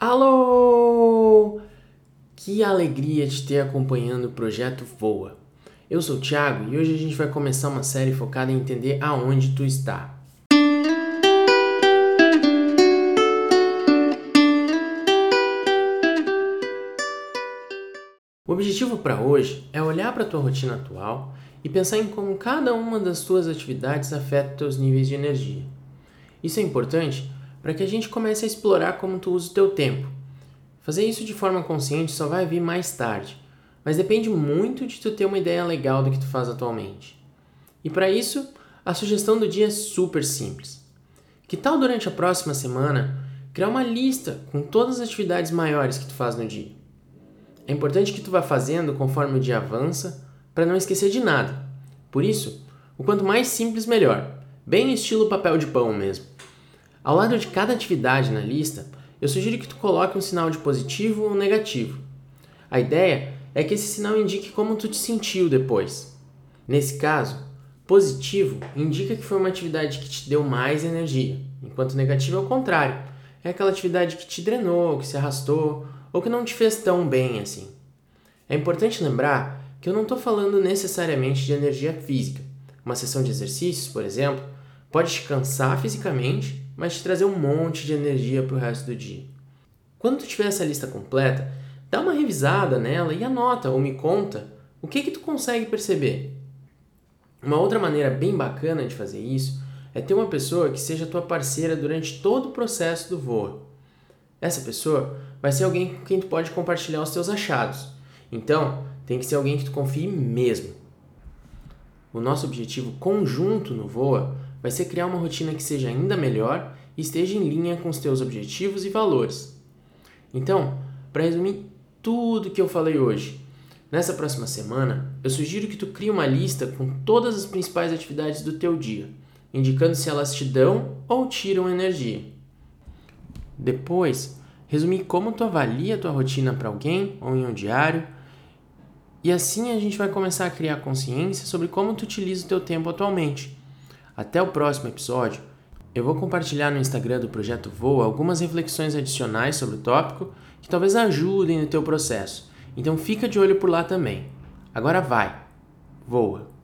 Alô! Que alegria de ter acompanhando o projeto Voa. Eu sou o Thiago e hoje a gente vai começar uma série focada em entender aonde tu está. O objetivo para hoje é olhar para tua rotina atual e pensar em como cada uma das tuas atividades afeta teus níveis de energia. Isso é importante para que a gente comece a explorar como tu usa o teu tempo. Fazer isso de forma consciente só vai vir mais tarde, mas depende muito de tu ter uma ideia legal do que tu faz atualmente. E para isso, a sugestão do dia é super simples. Que tal durante a próxima semana criar uma lista com todas as atividades maiores que tu faz no dia? É importante que tu vá fazendo conforme o dia avança, para não esquecer de nada. Por isso, o quanto mais simples melhor, bem estilo papel de pão mesmo. Ao lado de cada atividade na lista, eu sugiro que tu coloque um sinal de positivo ou negativo. A ideia é que esse sinal indique como tu te sentiu depois. Nesse caso, positivo indica que foi uma atividade que te deu mais energia, enquanto negativo é o contrário. É aquela atividade que te drenou, que se arrastou ou que não te fez tão bem assim. É importante lembrar que eu não estou falando necessariamente de energia física. Uma sessão de exercícios, por exemplo, pode te cansar fisicamente mas te trazer um monte de energia para o resto do dia. Quando tu tiver essa lista completa, dá uma revisada nela e anota ou me conta o que que tu consegue perceber. Uma outra maneira bem bacana de fazer isso é ter uma pessoa que seja tua parceira durante todo o processo do voo. Essa pessoa vai ser alguém com quem tu pode compartilhar os teus achados. Então, tem que ser alguém que tu confie mesmo. O nosso objetivo conjunto no Voa vai ser criar uma rotina que seja ainda melhor e esteja em linha com os teus objetivos e valores. Então, para resumir tudo que eu falei hoje, nessa próxima semana eu sugiro que tu crie uma lista com todas as principais atividades do teu dia, indicando se elas te dão ou tiram energia. Depois, resumir como tu avalia a tua rotina para alguém ou em um diário. E assim a gente vai começar a criar consciência sobre como tu utiliza o teu tempo atualmente até o próximo episódio, eu vou compartilhar no Instagram do Projeto Voa algumas reflexões adicionais sobre o tópico que talvez ajudem no teu processo. Então fica de olho por lá também. Agora vai, voa!